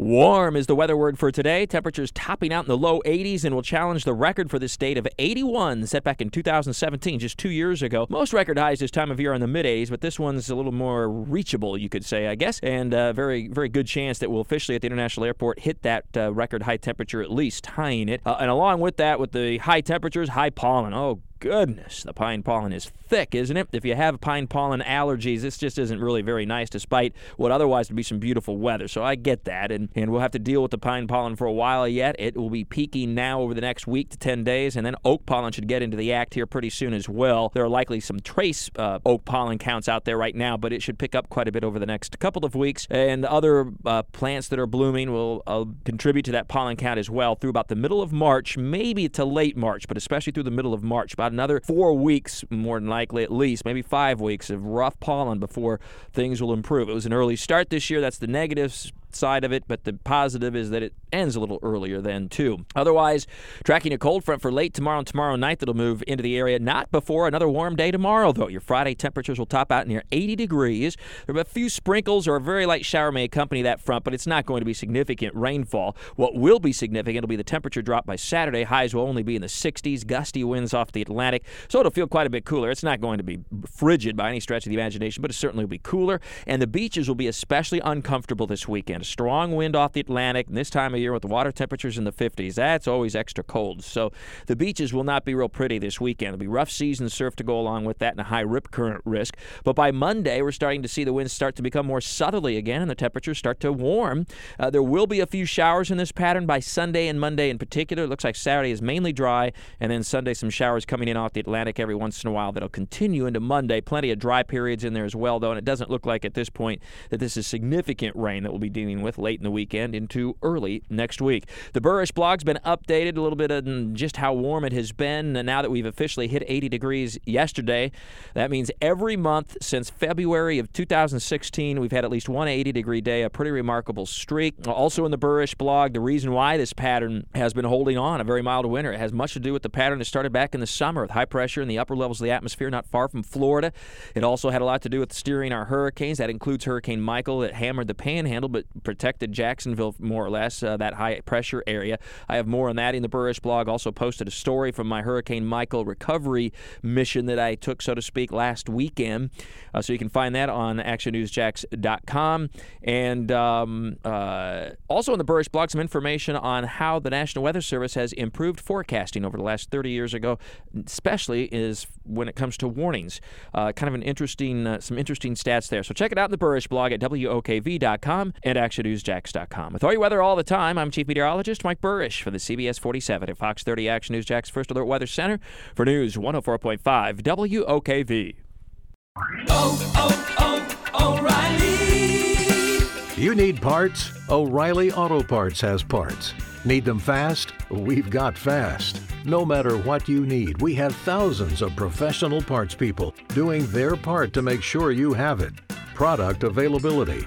Warm is the weather word for today. Temperatures topping out in the low 80s and will challenge the record for this state of 81 set back in 2017, just two years ago. Most record highs this time of year are in the mid 80s, but this one's a little more reachable, you could say, I guess. And a uh, very, very good chance that we'll officially at the International Airport hit that uh, record high temperature at least, tying it. Uh, and along with that, with the high temperatures, high pollen. Oh, goodness, the pine pollen is thick, isn't it? If you have pine pollen allergies, this just isn't really very nice despite what otherwise would be some beautiful weather. So I get that, and, and we'll have to deal with the pine pollen for a while yet. It will be peaking now over the next week to 10 days, and then oak pollen should get into the act here pretty soon as well. There are likely some trace uh, oak pollen counts out there right now, but it should pick up quite a bit over the next couple of weeks. And other uh, plants that are blooming will uh, contribute to that pollen count as well through about the middle of March, maybe to late March, but especially through the middle of March. About another four weeks, more than likely, at least, maybe five weeks of rough pollen before things will improve. It was an early start this year. That's the negatives side of it, but the positive is that it ends a little earlier then, too. Otherwise, tracking a cold front for late tomorrow and tomorrow night that'll move into the area not before another warm day tomorrow, though. Your Friday temperatures will top out near 80 degrees. There are a few sprinkles or a very light shower may accompany that front, but it's not going to be significant rainfall. What will be significant will be the temperature drop by Saturday. Highs will only be in the 60s, gusty winds off the Atlantic, so it'll feel quite a bit cooler. It's not going to be frigid by any stretch of the imagination, but it certainly will be cooler. And the beaches will be especially uncomfortable this weekend. A strong wind off the Atlantic, and this time of year with the water temperatures in the 50s, that's always extra cold. So the beaches will not be real pretty this weekend. It'll be rough season surf to go along with that and a high rip current risk. But by Monday, we're starting to see the winds start to become more southerly again and the temperatures start to warm. Uh, there will be a few showers in this pattern by Sunday and Monday in particular. It looks like Saturday is mainly dry, and then Sunday some showers coming in off the Atlantic every once in a while that'll continue into Monday. Plenty of dry periods in there as well, though, and it doesn't look like at this point that this is significant rain that we'll be dealing with late in the weekend into early next week. The Buresh blog's been updated a little bit on just how warm it has been and now that we've officially hit 80 degrees yesterday. That means every month since February of 2016, we've had at least one 80 degree day, a pretty remarkable streak. Also in the Buresh blog, the reason why this pattern has been holding on, a very mild winter, it has much to do with the pattern that started back in the summer with high pressure in the upper levels of the atmosphere not far from Florida. It also had a lot to do with steering our hurricanes. That includes Hurricane Michael that hammered the panhandle but protected Jacksonville more or less, uh, that high pressure area. I have more on that in the Buresh blog. Also posted a story from my Hurricane Michael recovery mission that I took, so to speak, last weekend. Uh, so you can find that on actionnewsjax.com. And um, uh, also in the Buresh blog, some information on how the National Weather Service has improved forecasting over the last 30 years ago, especially is when it comes to warnings. Uh, kind of an interesting, uh, some interesting stats there. So check it out in the Buresh blog at WOKV.com and actionnewsjax.com. With all your weather all the time, I'm Chief Meteorologist Mike Buresh for the CBS 47 at Fox 30 Action News Jax First Alert Weather Center for News 104.5 WOKV. Oh, oh, oh, O'Reilly! You need parts? O'Reilly Auto Parts has parts. Need them fast? We've got fast. No matter what you need, we have thousands of professional parts people doing their part to make sure you have it. Product availability.